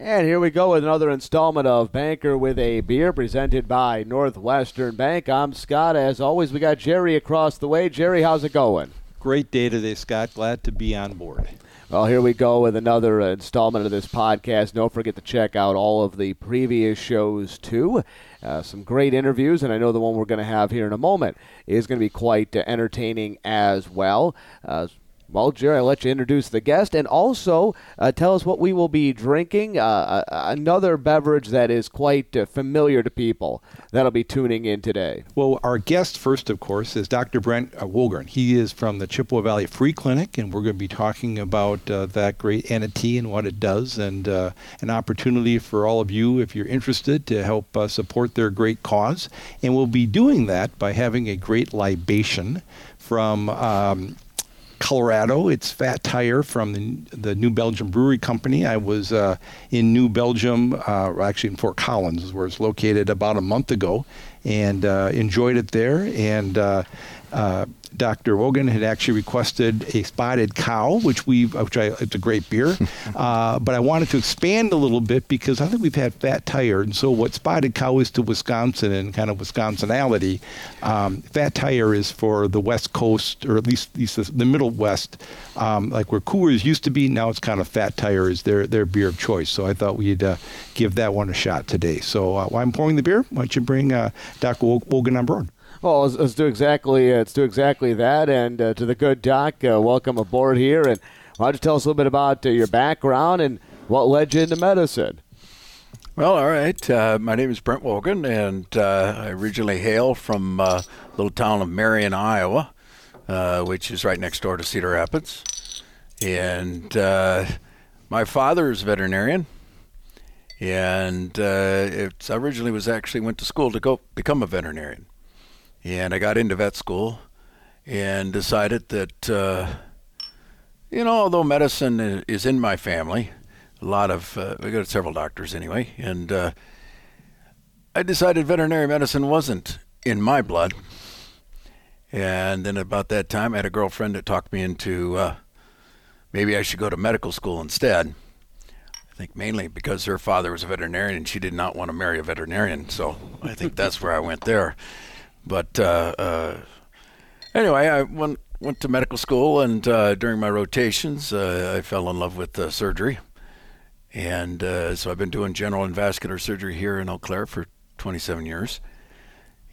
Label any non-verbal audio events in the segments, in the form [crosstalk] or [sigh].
And here we go with another installment of Banker with a Beer presented by Northwestern Bank. I'm Scott. As always, we got Jerry across the way. Jerry, how's it going? Great day today, Scott. Glad to be on board. Well, here we go with another installment of this podcast. Don't forget to check out all of the previous shows, too. Uh, some great interviews, and I know the one we're going to have here in a moment is going to be quite uh, entertaining as well. Uh, well, Jerry, I'll let you introduce the guest and also uh, tell us what we will be drinking. Uh, another beverage that is quite uh, familiar to people that'll be tuning in today. Well, our guest first, of course, is Dr. Brent uh, Wogahn. He is from the Chippewa Valley Free Clinic, and we're going to be talking about uh, that great entity and what it does, and uh, an opportunity for all of you, if you're interested, to help support their great cause. And we'll be doing that by having a great libation from. Um, Colorado. It's Fat Tire from the, the New Belgium Brewery Company. I was uh, in New Belgium, uh, actually in Fort Collins, where it's located, about a month ago, and uh, enjoyed it there. And uh, Dr. Wogahn had actually requested a spotted cow, which we, which I, it's a great beer, [laughs] uh, but I wanted to expand a little bit because I think we've had fat tire, and so what spotted cow is to Wisconsin and kind of Wisconsinality, um, fat tire is for the West Coast or at least, at least the Middle West, um, like where Coors used to be. Now it's kind of fat tire is their their beer of choice. So I thought we'd uh, give that one a shot today. So uh, while I'm pouring the beer, why don't you bring uh, Dr. Wogahn on board? Well, let's, let's, do exactly uh, let's do exactly that. And uh, to the good doc, uh, welcome aboard here. And why don't you tell us a little bit about uh, your background and what led you into medicine? Well, all right. Uh, my name is Brent Wogahn, and uh, I originally hail from a little town of Marion, Iowa, which is right next door to Cedar Rapids. And my father is a veterinarian and uh, I originally was actually went to school to go become a veterinarian. And I got into vet school and decided that, uh, you know, although medicine is in my family, a lot of, uh, we got several doctors anyway, and uh, I decided veterinary medicine wasn't in my blood. And then about that time, I had a girlfriend that talked me into uh, maybe I should go to medical school instead. I think mainly because her father was a veterinarian and she did not want to marry a veterinarian. So I think that's where I went there. But uh, uh, anyway, I went went to medical school, and uh, during my rotations, uh, I fell in love with uh, surgery, and uh, so I've been doing general and vascular surgery here in Eau Claire for 27 years.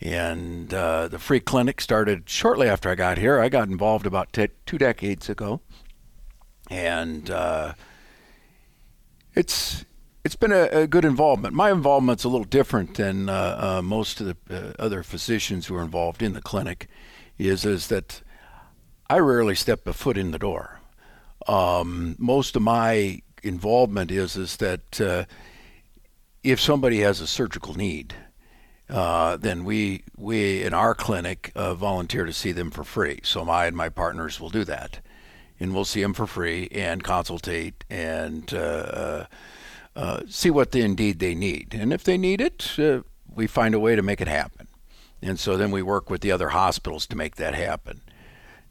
And the free clinic started shortly after I got here. I got involved about two decades ago, and it's it's been a, a, good involvement. My involvement's a little different than uh, uh, most of the uh, other physicians who are involved in the clinic. Is is that I rarely step a foot in the door. Um, most of my involvement is is that uh, if somebody has a surgical need, uh, then we we in our clinic uh, volunteer to see them for free. So I and my partners will do that, and we'll see them for free and consultate and uh, see what they, indeed they need. And if they need it, uh, we find a way to make it happen. And so then we work with the other hospitals to make that happen.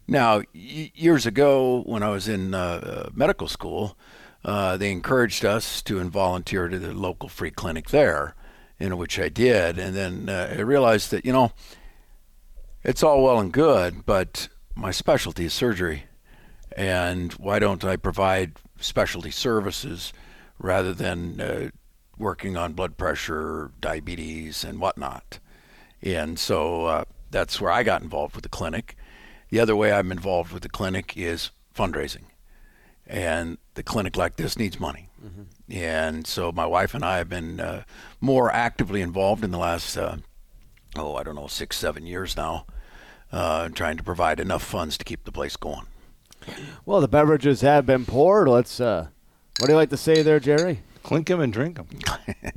Now, y- years ago, when I was in uh, uh medical school, uh, they encouraged us to volunteer to the local free clinic there, in which I did. And then I realized that, you know, it's all well and good, but my specialty is surgery. And why don't I provide specialty services? Rather than uh, working on blood pressure, diabetes, and whatnot. And so uh, that's where I got involved with the clinic. The other way I'm involved with the clinic is fundraising. And the clinic like this needs money. Mm-hmm. And so my wife and I have been uh, more actively involved in the last, uh, oh, I don't know, six, seven years now, uh, trying to provide enough funds to keep the place going. Well, the beverages have been poured. Let's uh, what do you like to say there, Jerry? Clink them and drink them. [laughs]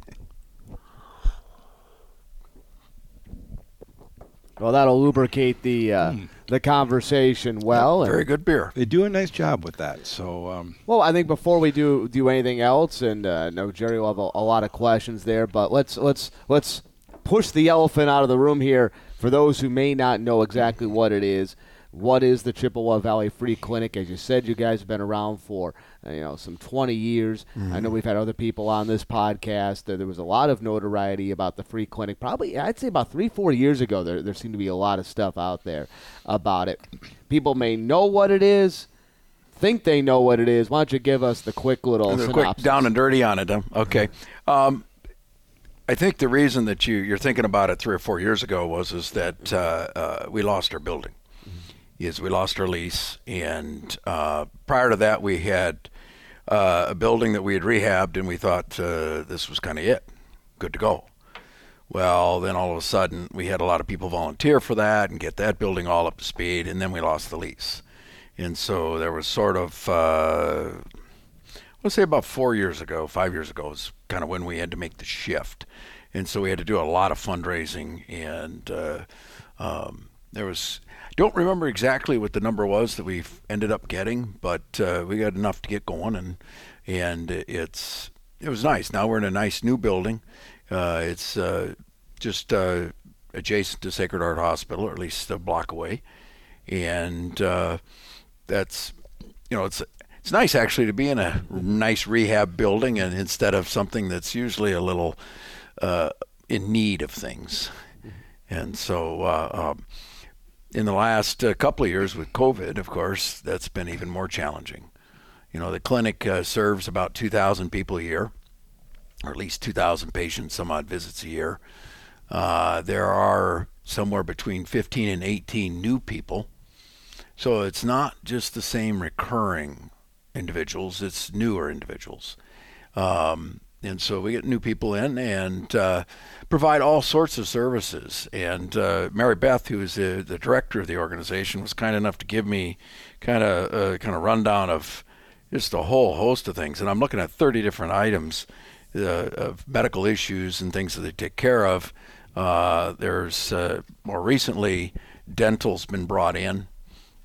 well, that'll lubricate the uh, mm. the conversation well. Very good beer. They do a nice job with that. So, um, well, I think before we do do anything else, and uh, no, Jerry will have a, a lot of questions there, but let's let's let's push the elephant out of the room here for those who may not know exactly what it is what is the Chippewa Valley Free Clinic? As you said, you guys have been around for uh, you know some 20 years. Mm-hmm. I know we've had other people on this podcast. There was a lot of notoriety about the free clinic. Probably, I'd say about three, four years ago, there there seemed to be a lot of stuff out there about it. People may know what it is think they know what it is. Why don't you give us the quick little the quick down and dirty on it? Huh? Okay. Um, I think the reason that you you're thinking about it three or four years ago was is that uh, uh, we lost our building. Is we lost our lease, and uh, prior to that, we had uh, a building that we had rehabbed, and we thought uh, this was kind of it, good to go. Well, then all of a sudden, we had a lot of people volunteer for that and get that building all up to speed, and then we lost the lease. And so there was sort of, uh, let's say about four years ago, five years ago, was kind of when we had to make the shift. And so we had to do a lot of fundraising, and uh, um, there was, don't remember exactly what the number was that we ended up getting, but uh, we got enough to get going, and and it's it was nice. Now we're in a nice new building. Uh, it's uh, just uh, adjacent to Sacred Heart Hospital, or at least a block away, and uh, that's you know it's it's nice actually to be in a nice rehab building and instead of something that's usually a little uh, in need of things. And so, uh, um, in the last uh, couple of years with COVID, of course, that's been even more challenging. You know, the clinic uh, serves about 2,000 people a year, or at least 2,000 patients, some odd visits a year. Uh, there are somewhere between 15 and 18 new people so it's not just the same recurring individuals, it's newer individuals. Um, and so we get new people in and uh, provide all sorts of services. And uh, Mary Beth, who is the, the, director of the organization, was kind enough to give me kind of a uh, kind of rundown of just a whole host of things. And I'm looking at 30 different items uh, of medical issues and things that they take care of. Uh, there's uh, more recently, dental's been brought in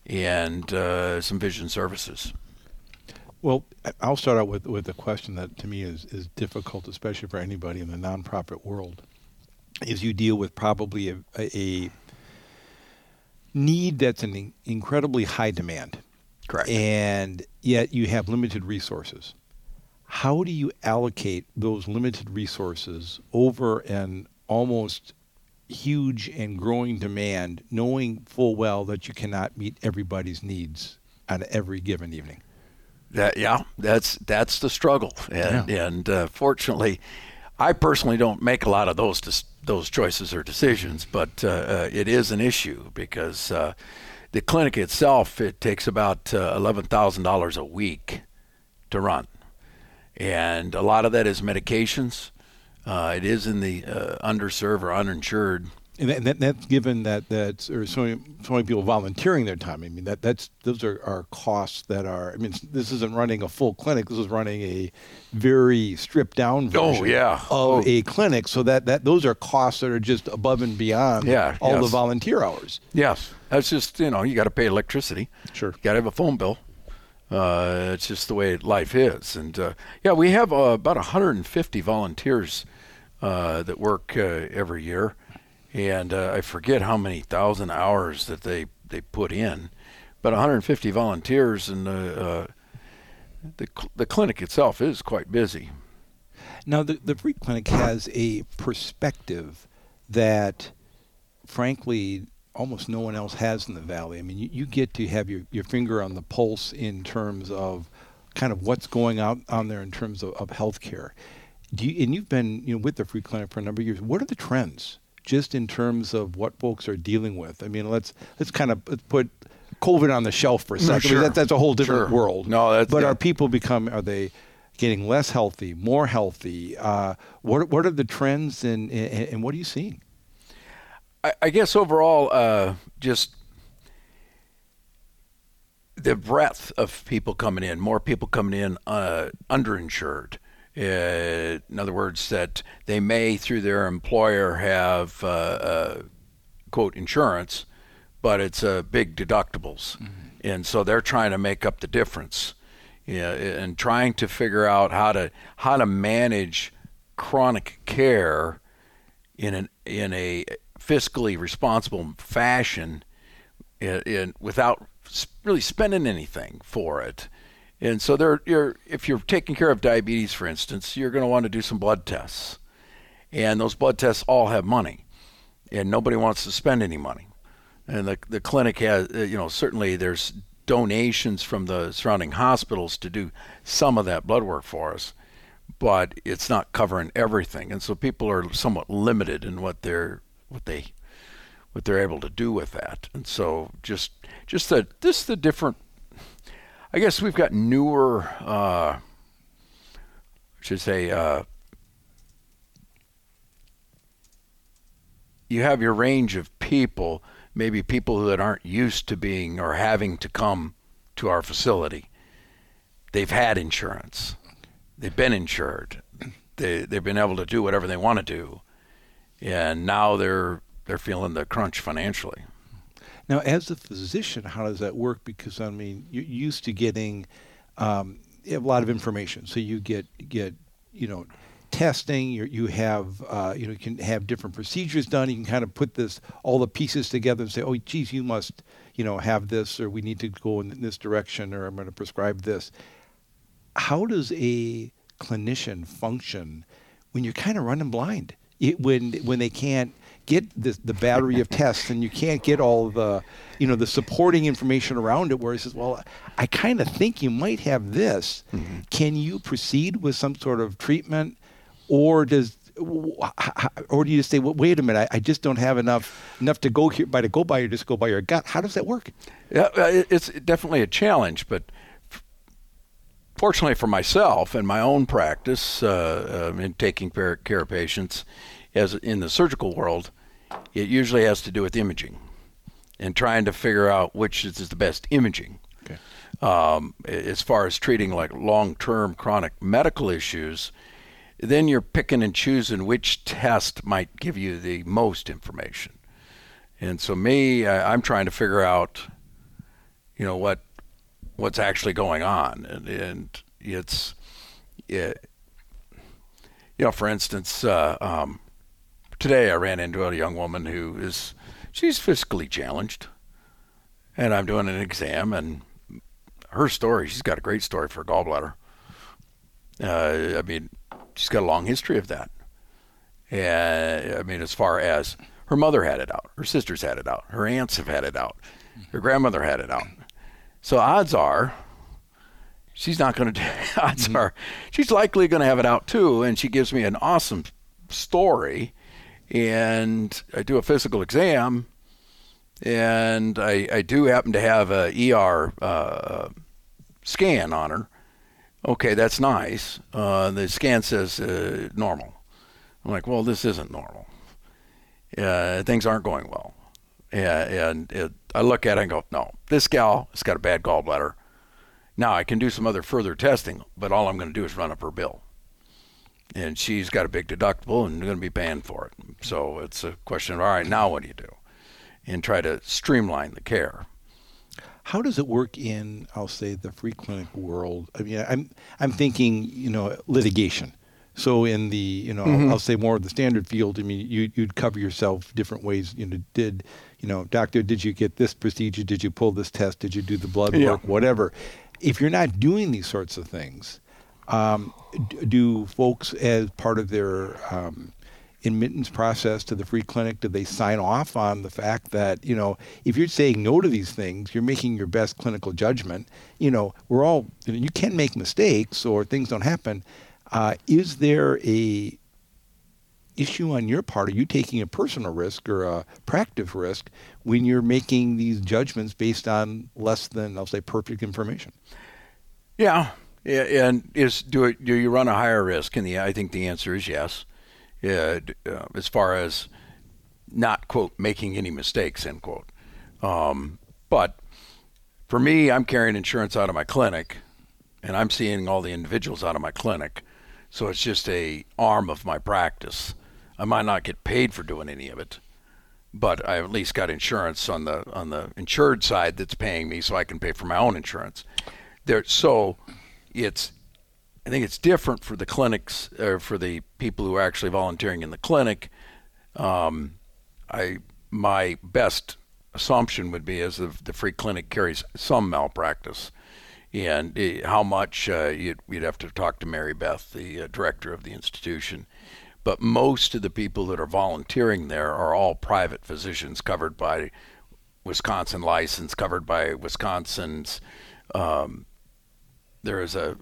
and some vision services. Well, I'll start out with, with a question that to me is, is difficult, especially for anybody in the nonprofit world, is you deal with probably a, a need that's an incredibly high demand. Correct. And yet you have limited resources. How do you allocate those limited resources over an almost huge and growing demand, knowing full well that you cannot meet everybody's needs on every given evening. That yeah, that's that's the struggle, and yeah. and uh, fortunately, I personally don't make a lot of those dis- those choices or decisions, but uh, uh, it is an issue because uh, the clinic itself it takes about uh, eleven thousand dollars a week to run, and a lot of that is medications. Uh, it is in the uh, underserved or uninsured. And, that, that, that's given that that's or so many, so many people volunteering their time. I mean that that's those are, are costs that are. I mean this isn't running a full clinic. This is running a very stripped down oh, version oh, yeah. of oh. a clinic. So that, that those are costs that are just above and beyond yeah, all yes. the volunteer hours. Yes, that's just you know you got to pay electricity. Sure, you got to have a phone bill. Uh, it's just the way life is, and uh, yeah, we have uh, about 150 volunteers uh, that work uh, every year, and uh, I forget how many thousand hours that they they put in, but 150 volunteers, and the the the clinic itself is quite busy. Now, the the free clinic has a perspective that, frankly, almost no one else has in the valley. I mean, you, you get to have your, your finger on the pulse in terms of kind of what's going on on there in terms of, of healthcare do you, and you've been you know with the free clinic for a number of years. What are the trends just in terms of what folks are dealing with? I mean, let's let's kind of put COVID on the shelf for a second. No, sure. that, that's a whole different sure. world. No, that's but yeah. are people become are they getting less healthy, more healthy? Uh, what what are the trends and, and, and what are you seeing? I, I guess overall, uh, just the breadth of people coming in, more people coming in uh, underinsured. Uh, in other words, that they may, through their employer, have uh, uh, quote insurance, but it's uh, big deductibles, mm-hmm. and so they're trying to make up the difference, yeah, and trying to figure out how to how to manage chronic care in an in a fiscally responsible fashion in, in, without really spending anything for it. And so there, you're, if you're taking care of diabetes, for instance, you're going to want to do some blood tests, and those blood tests all have money, and nobody wants to spend any money. And the the clinic has, uh, you know, certainly there's donations from the surrounding hospitals to do some of that blood work for us, but it's not covering everything, and so people are somewhat limited in what they're what they what they're able to do with that. And so just just the this the different I guess we've got newer, uh, I should say, uh, you have your range of people, maybe people that aren't used to being or having to come to our facility. They've had insurance, they've been insured, they, they've been able to do whatever they want to do, and now they're they're feeling the crunch financially. Now, as a physician, how does that work? Because I mean, you're used to getting um, a lot of information. So you get get you know testing. you you have uh, you know you can have different procedures done. You can kind of put this all the pieces together and say, oh, geez, you must you know have this, or we need to go in this direction, or I'm going to prescribe this. How does a clinician function when you're kind of running blind? It, when when they can't get the, the battery of tests and you can't get all the you know the supporting information around it where he says well i kind of think you might have this. Mm-hmm. can you proceed with some sort of treatment? Or does or do you just say well, wait a minute I, I, just don't have enough enough to go here by to go by or just go by your gut. How does that work? Yeah it's definitely a challenge but fortunately for myself and my own practice uh, um, in taking care of patients as in the surgical world, it usually has to do with imaging and trying to figure out which is the best imaging. Okay. Um, as far as treating like long-term chronic medical issues, then you're picking and choosing which test might give you the most information. And so me, I, am trying to figure out, you know, what what's actually going on, and, and it's, it, you know, for instance, uh, um, today I ran into a young woman who is she's physically challenged, and I'm doing an exam, and her story she's got a great story for gallbladder. Uh, I mean, she's got a long history of that. And I mean, as far as her mother had it out, her sisters had it out, her aunts have had it out, her grandmother had it out. So odds are she's not going [laughs] to odds mm-hmm. are she's likely going to have it out too and she gives me an awesome story and I do a physical exam, and I, I do happen to have a ER uh, scan on her. Okay, that's nice. Uh, the scan says uh, normal. I'm like, well, this isn't normal. Uh, things aren't going well. And it, I look at it and go, no, this gal has got a bad gallbladder. Now I can do some other further testing, but all I'm going to do is run up her bill and she's got a big deductible and they're going to be paying for it. So it's a question of all right, now what do you do? And try to streamline the care. How does it work in, I'll say, the free clinic world? I mean, I'm I'm thinking, you know, litigation. So in the, you know, mm-hmm. I'll, I'll, say more of the standard field. I mean, you you'd cover yourself different ways. You know, did you know, doctor, did you get this procedure? Did you pull this test? Did you do the blood yeah. work? Whatever. If you're not doing these sorts of things, um, do folks, as part of their um, admittance process to the free clinic, do they sign off on the fact that you know if you're saying no to these things, you're making your best clinical judgment. You know, we're all you, can make mistakes or things don't happen. Uh, is there a issue on your part? Are you taking a personal risk or a practice risk when you're making these judgments based on less than I'll say perfect information? Yeah, and is do it, do you run a higher risk? And the I think the answer is yes. Uh, as far as not quote making any mistakes end quote. Um, but for me, I'm carrying insurance out of my clinic, and I'm seeing all the individuals out of my clinic, so it's just a arm of my practice. I might not get paid for doing any of it, but I at least got insurance on the on the insured side that's paying me, so I can pay for my own insurance. There, so it's I think it's different for the clinics or for the people who are actually volunteering in the clinic. Um, I my best assumption would be is the, the free clinic carries some malpractice. And uh, how much uh, you'd, you'd have to talk to Mary Beth, the uh, director of the institution. But most of the people that are volunteering there are all private physicians covered by Wisconsin license, covered by Wisconsin's. Um, there is a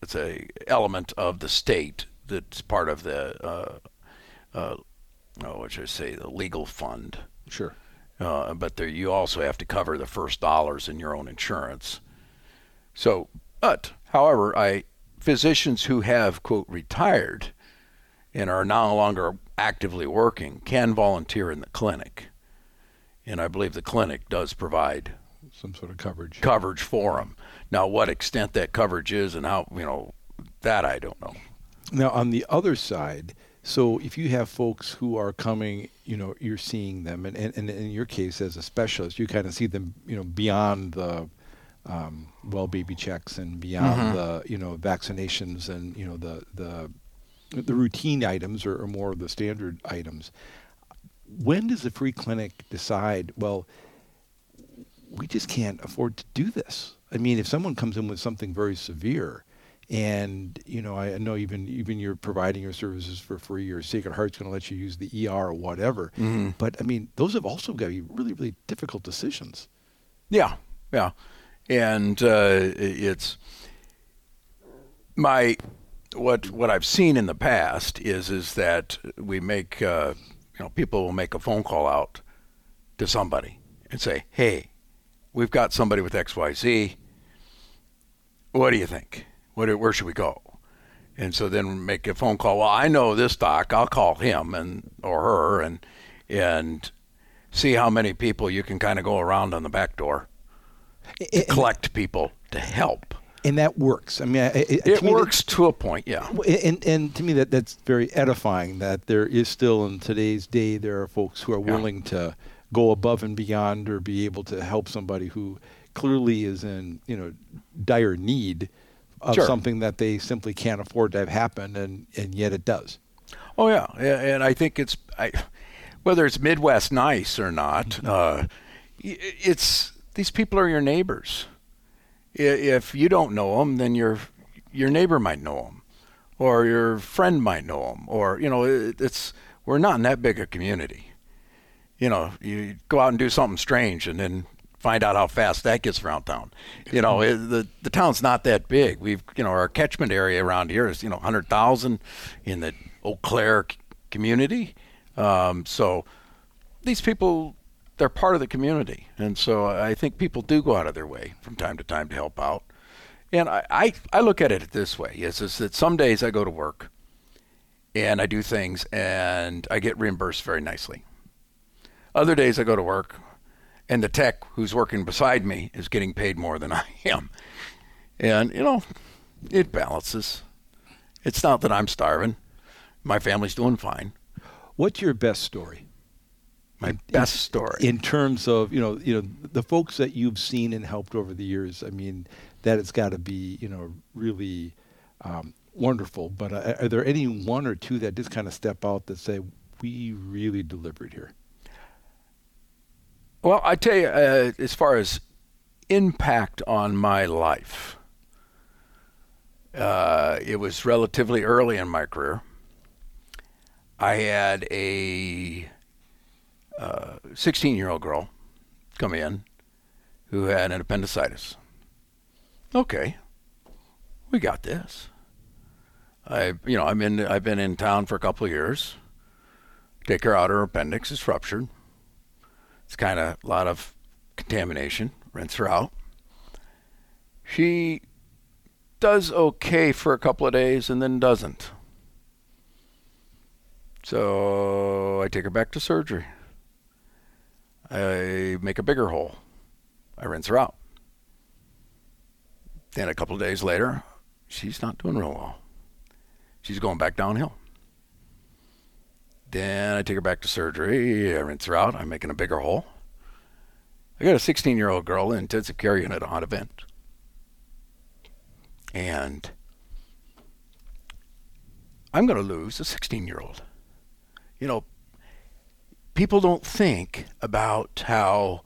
it's a element of the state that's part of the uh, uh, oh, what should I say, the legal fund. Sure. Uh, but there, you also have to cover the first dollars in your own insurance. So, but however, I physicians who have quote retired and are no longer actively working can volunteer in the clinic, and I believe the clinic does provide some sort of coverage coverage for them. Now, what extent that coverage is and how you know that I don't know. Now, on the other side, so if you have folks who are coming, you know, you're seeing them, and, and, and in your case as a specialist, you kind of see them, you know, beyond the um, well baby checks and beyond mm-hmm. the, you know, vaccinations and you know the the the routine items or, or more of the standard items. When does the free clinic decide? Well, we just can't afford to do this. I mean, if someone comes in with something very severe, and you know I know even even you're providing your services for free or Sacred Heart's going to let you use the ER or whatever. Mm-hmm. But I mean, those have also got to be really really difficult decisions. Yeah, yeah, and uh, it's my what what I've seen in the past is is that we make uh, you know people will make a phone call out to somebody and say, hey, we've got somebody with X Y Z. What do you think? What, where should we go? And so then make a phone call. Well, I know this doc. I'll call him and or her and and see how many people you can kind of go around on the back door to collect people to help. And that works. I mean, it, it works that, to a point, yeah. And and to me, that that's very edifying. That there is still in today's day there are folks who are willing yeah. to go above and beyond or be able to help somebody who clearly is in you know dire need of sure. something that they simply can't afford to have happen, and, and yet it does. Oh yeah, and I think it's I, whether it's Midwest nice or not, mm-hmm. uh, it's these people are your neighbors. If you don't know them, then your your neighbor might know them, or your friend might know them, or you know it's we're not in that big a community. You know, you go out and do something strange, and then find out how fast that gets around town. You know, it, the the town's not that big. We've you know our catchment area around here is you know hundred thousand in the Eau Claire community. Um, so these people they're part of the community, and so I think people do go out of their way from time to time to help out. And I, I, I look at it this way: is, is that some days I go to work and I do things and I get reimbursed very nicely. Other days I go to work and the tech who's working beside me is getting paid more than [laughs] I am. And, you know, it balances. It's not that I'm starving. My family's doing fine. What's your best story? My in, best story. In terms of, you know, you know, the folks that you've seen and helped over the years, I mean, that it's got to be, you know, really um, wonderful. But uh, are there any one or two that just kind of step out that say, we really delivered here? Well, I tell you, uh, as far as impact on my life, uh, it was relatively early in my career. I had a 16 uh, year old girl come in who had an appendicitis. Okay, we got this. I, you know, I'm in. I've been in town for a couple of years. Take her out. Her appendix is ruptured. It's kind of a lot of contamination. Rinse her out. She does okay for a couple of days and then doesn't. So I take her back to surgery. I make a bigger hole. I rinse her out. Then a couple of days later, she's not doing real well. She's going back downhill. Then I take her back to surgery. I rinse her out. I'm making a bigger hole. I got a 16 year old girl in intensive care unit on a vent. And I'm going to lose a 16 year old. You know, people don't think about how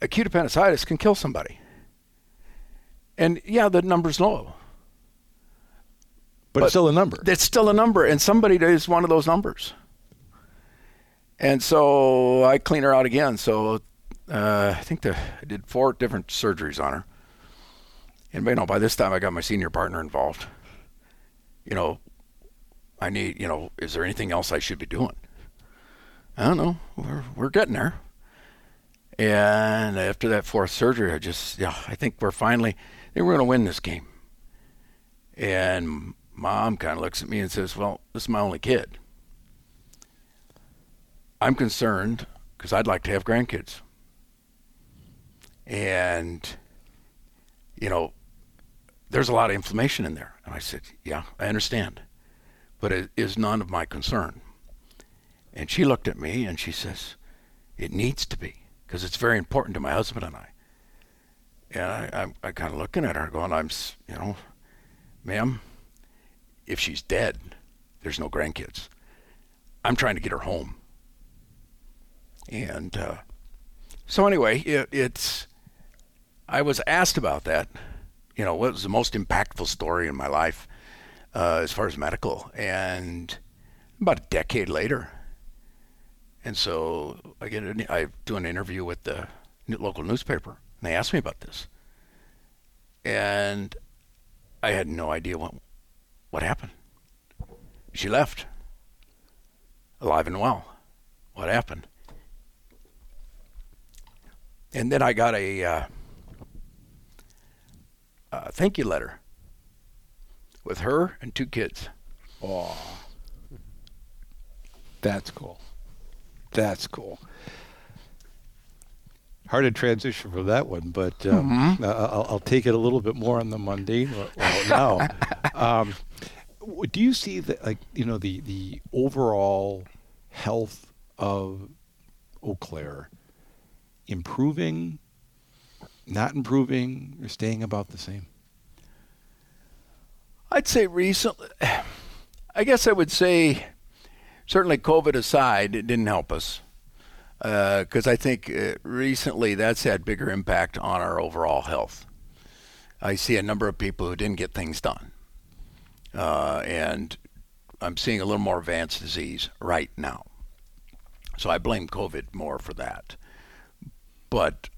acute appendicitis can kill somebody. And yeah, the number's low. But, But it's still a number. It's still a number, and somebody is one of those numbers. And so I clean her out again. So uh, I think the, I did four different surgeries on her. And you know, by this time I got my senior partner involved. You know, I need, you know, is there anything else I should be doing? I don't know. We're we're getting there. And after that fourth surgery, I just, yeah, I think we're finally, I think we're going to win this game. And mom kind of looks at me and says, Well, this is my only kid. I'm concerned because I'd like to have grandkids. And, you know, there's a lot of inflammation in there. And I said, Yeah, I understand. But it is none of my concern. And she looked at me and she says, It needs to be because it's very important to my husband and I. And I, I'm I kind of looking at her going, I'm, you know, ma'am, if she's dead, there's no grandkids. I'm trying to get her home. And uh, so anyway, it, it's. I was asked about that. You know, what was the most impactful story in my life uh, as far as medical? And about a decade later. And so I get an, I do an interview with the local newspaper, and they asked me about this. And I had no idea what what happened. She left, alive and well. What happened? And then I got a, uh, thank you letter with her and two kids. Oh, that's cool. That's cool. Hard to transition from that one, but um, I- I'll, I'll take it a little bit more on the mundane now. [laughs] um, do you see that, like you know, the the overall health of Eau Claire improving, not improving, or staying about the same? I'd say recently, [sighs] I guess I would say, certainly COVID aside, it didn't help us. Because I think uh, recently that's had bigger impact on our overall health. I see a number of people who didn't get things done. Uh, and I'm seeing a little more advanced disease right now. So I blame COVID more for that. But,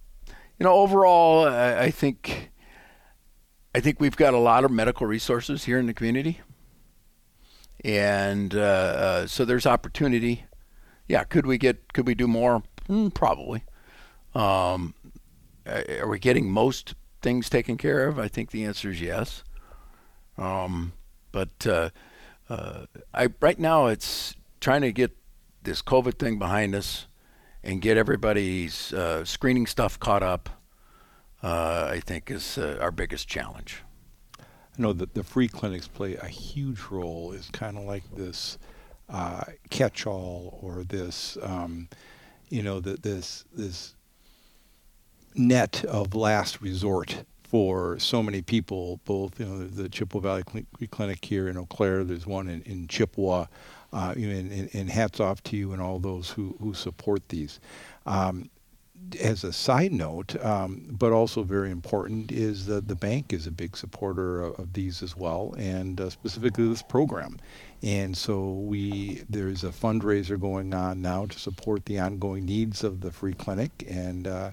you know, overall, I, I think. I think we've got a lot of medical resources here in the community, and uh, uh, so there's opportunity. Yeah, could we get? Could we do more? Mm, probably. Um, are we getting most things taken care of? I think the answer is yes. Um, but uh, uh, I right now it's trying to get this COVID thing behind us and get everybody's uh, screening stuff caught up uh, I think is uh, our biggest challenge. I know that the free clinics play a huge role. It's kind of like this uh, catch-all or this, um, you know, the, this this net of last resort for so many people. Both, you know, the Chippewa Valley Cl- Clinic here in Eau Claire. There's one in, in Chippewa. Uh, and, and, and hats off to you and all those who who support these. Um, as a side note, um, but also very important, is that the bank is a big supporter of, of these as well, and uh, specifically this program. And so we there's a fundraiser going on now to support the ongoing needs of the free clinic, and uh,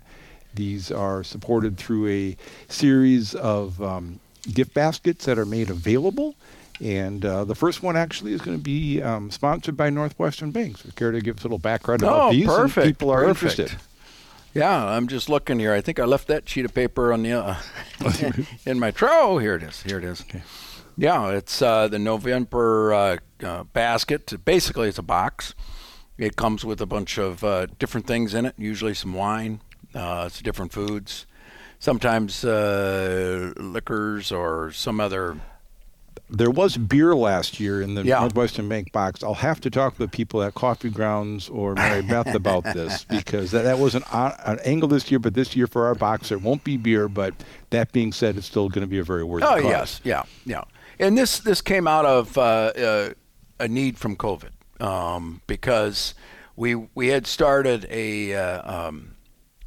these are supported through a series of um, gift baskets that are made available. And uh, the first one actually is going to be um, sponsored by Northwestern Bank. So care to give a little background about Oh, these? and perfect, people are perfect. interested. Yeah, I'm just looking here. I think I left that sheet of paper on the uh, [laughs] in my tray. Oh, here it is. Here it is. Yeah, it's uh, the November uh, uh, basket. Basically, it's a box. It comes with a bunch of uh, different things in it. Usually, some wine, uh, some different foods, sometimes uh, liquors or some other. there was beer last year in the Yeah. Northwestern Bank box. I'll have to talk to the people at Coffee Grounds or Mary Beth about [laughs] this because that, that was an, an angle this year, but this year for our box there won't be beer. But that being said, it's still going to be a very worthy Oh yes, yeah, yeah. And this this came out of uh, uh, a need from COVID. um, because we we had started a uh, um,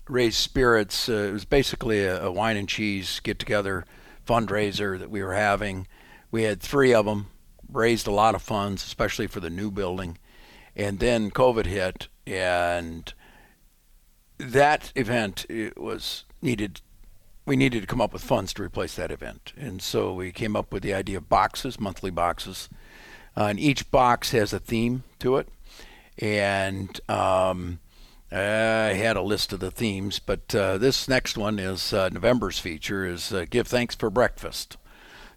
raised spirits. Uh, it was basically a, a wine and cheese get together fundraiser that we were having. We had three of them, raised a lot of funds, especially for the new building, and then COVID hit, and that event was needed we needed to come up with funds to replace that event. And so we came up with the idea of boxes, monthly boxes. Uh, and each box has a theme to it. And um, I had a list of the themes, but uh, this next one is uh, November's feature is uh, Give Thanks for Breakfast.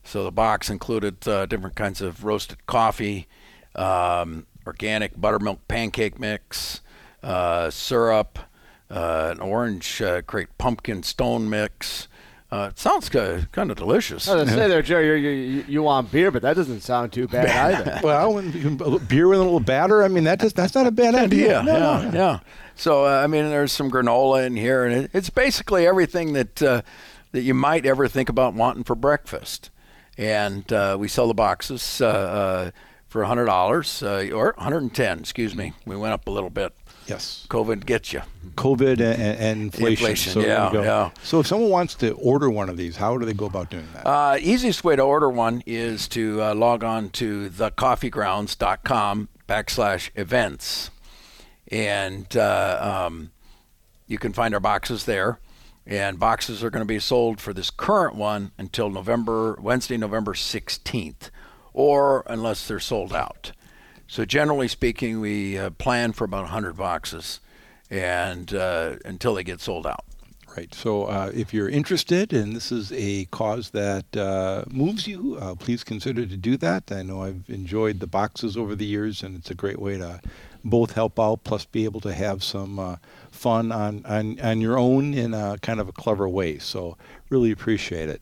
So the box included uh, different kinds of roasted coffee, um, organic buttermilk pancake mix, uh, syrup, an orange uh, create pumpkin stone mix. Uh, it sounds kind of delicious. I was say [laughs] there, Jerry, you you you want beer, but that doesn't sound too bad either. [laughs] well, when, beer with a little batter, I mean, that just, that's not a bad idea. No, yeah, no. yeah. So, uh, I mean, there's some granola in here, and it, it's basically everything that uh, that you might ever think about wanting for breakfast. And uh, we sell the boxes for $100 uh, or 110 excuse me. We went up a little bit. Yes. COVID gets you. COVID and, and inflation. inflation. So yeah, yeah. So if someone wants to order one of these, how do they go about doing that? Uh, easiest way to order one is to uh, log on to thecoffeegrounds.com backslash events. And uh, um, you can find our boxes there. And boxes are going to be sold for this current one until November, Wednesday, November 16th, or unless they're sold out. So generally speaking, we uh, plan for about 100 boxes, and uh, until they get sold out. Right. So uh, if you're interested and this is a cause that uh, moves you, uh, please consider to do that. I know I've enjoyed the boxes over the years, and it's a great way to both help out plus be able to have some uh, fun on, on, on your own in a kind of a clever way. So really appreciate it.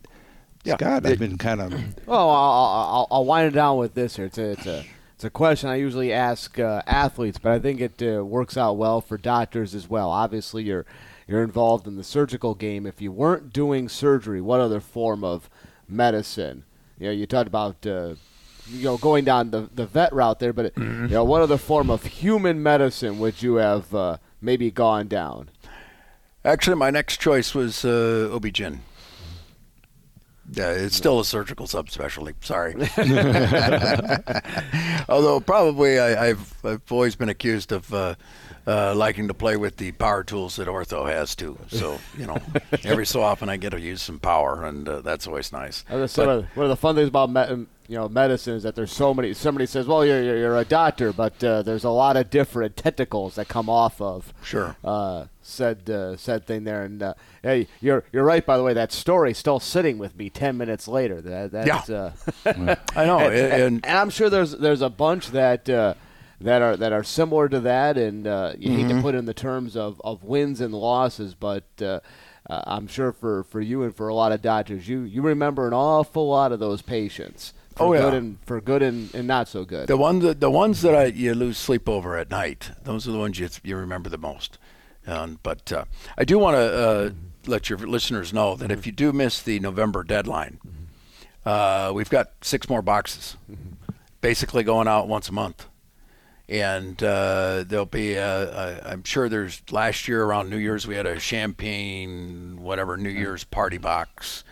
Yeah. Scott, I've been kind of. Well, I'll, I'll, I'll wind it down with this here. It's a, it's a it's a question I usually ask uh, athletes, but I think it uh, works out well for doctors as well. Obviously, you're you're involved in the surgical game. If you weren't doing surgery, what other form of medicine? You know, you talked about uh, you know going down the the vet route there, but mm-hmm. you know, what other form of human medicine would you have uh, maybe gone down? Actually, my next choice was uh, OB-GYN. Yeah, it's still a surgical subspecialty. Sorry. [laughs] Although probably I, have I've always been accused of uh, uh, liking to play with the power tools that ortho has too. So you know, every so often I get to use some power, and uh, that's always nice. But, one of the fun things about me- you know medicine is that there's so many. Somebody says, "Well, you're you're, you're a doctor, but uh, there's a lot of different tentacles that come off of sure uh, said uh, said thing there." And uh, hey, you're you're right. By the way, that story still sitting with me ten minutes later. That, that's, yeah, uh, [laughs] I know, and, and, and, I'm sure there's there's a bunch that. Uh, that are that are similar to that, and you mm-hmm. hate to put in the terms of, of wins and losses, but I'm sure for, for you and for a lot of Dodgers, you, you remember an awful lot of those patients for oh, good and for good and, and not so good. The ones that the ones that I, you lose sleep over at night. Those are the ones you you remember the most. But uh, I do want to uh, let your listeners know that if you do miss the November deadline, uh, we've got six more boxes, basically going out once a month. And uh, there'll be, a, a, I'm sure there's last year around New Year's we had a champagne, whatever New. Year's party box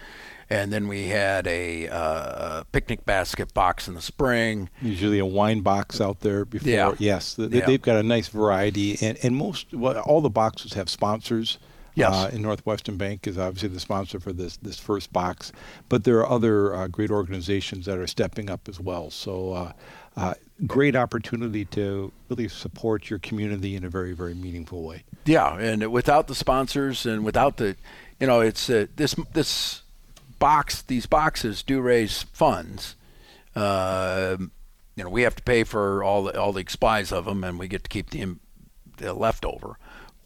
and then we had a, uh, picnic basket box in the spring. Usually a wine box out there before. Yeah. Yes, they, have got a nice variety, and and most well, all the boxes have sponsors. Yes. Uh, and Northwestern Bank is obviously the sponsor for this this first box, but there are other uh, great organizations that are stepping up as well. So, uh, uh great opportunity to really support your community in a very very meaningful way. Yeah, and without the sponsors and without the, you know, it's uh, this this box these boxes do raise funds. Uh, you know, we have to pay for all the all the supplies of them, and we get to keep the the leftover.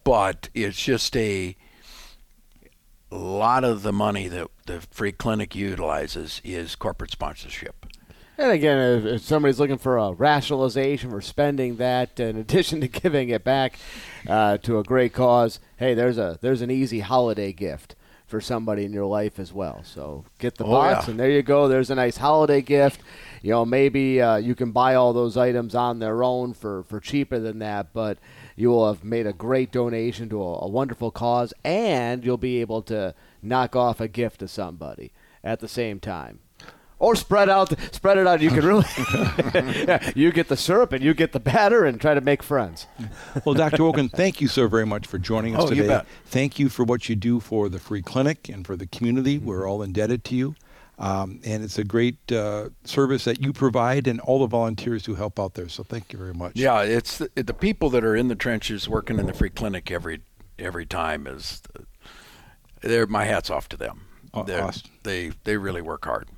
But it's just a lot of the money that the free clinic utilizes is corporate sponsorship. And again, if, if, somebody's looking for a rationalization for spending that, in addition to [laughs] giving it back uh, to a great cause, hey, there's a there's an easy holiday gift for somebody in your life as well. So get the Oh, box, yeah. and there you go. There's a nice holiday gift. You know, maybe uh, you can buy all those items on their own for, for cheaper than that, but you will have made a great donation to a, a wonderful cause, and you'll be able to knock off a gift to somebody at the same time. Or spread out, spread it out. You can really, [laughs] [laughs] you get the syrup and you get the batter, and try to make friends. Well, Dr. Wogahn, thank you so very much for joining us Oh, you today. bet. Thank you for what you do for the free clinic and for the community. We're all indebted to you. Um, and it's a great uh, service that you provide and all the volunteers who help out there. So thank you very much. Yeah, it's the, the people that are in the trenches working in the free clinic every every time is they're my hats off to them. Awesome. They they really work hard.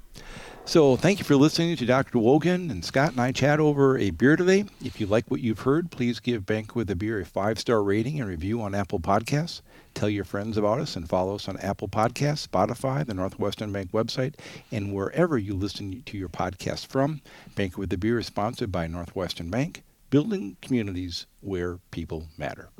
So thank you for listening to Dr. Wogahn and Scott and I chat over a beer today. If you like what you've heard, please give Bank with a Beer a five star rating and review on Apple Podcasts. Tell your friends about us and follow us on Apple Podcasts, Spotify, the Northwestern Bank website, and wherever you listen to your podcast from. Bank with a Beer is sponsored by Northwestern Bank, building communities where people matter.